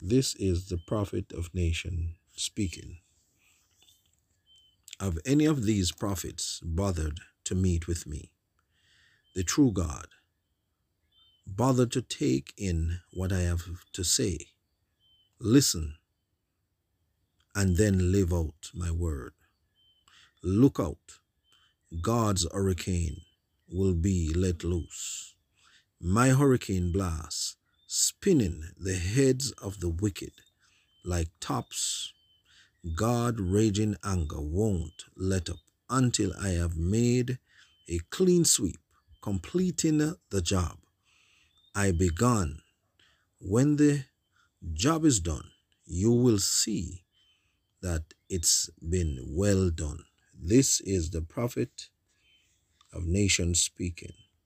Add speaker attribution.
Speaker 1: This is the prophet of nation speaking. Have any of these prophets bothered to meet with me, the true God? Bothered to take in what I have to say, listen, and then live out my word. Look out, God's hurricane will be let loose. My hurricane blast, spinning the heads of the wicked like tops. God raging anger won't let up until I have made a clean sweep, completing the job I began. When the job is done, you will see that it's been well done. This is the prophet of nations speaking.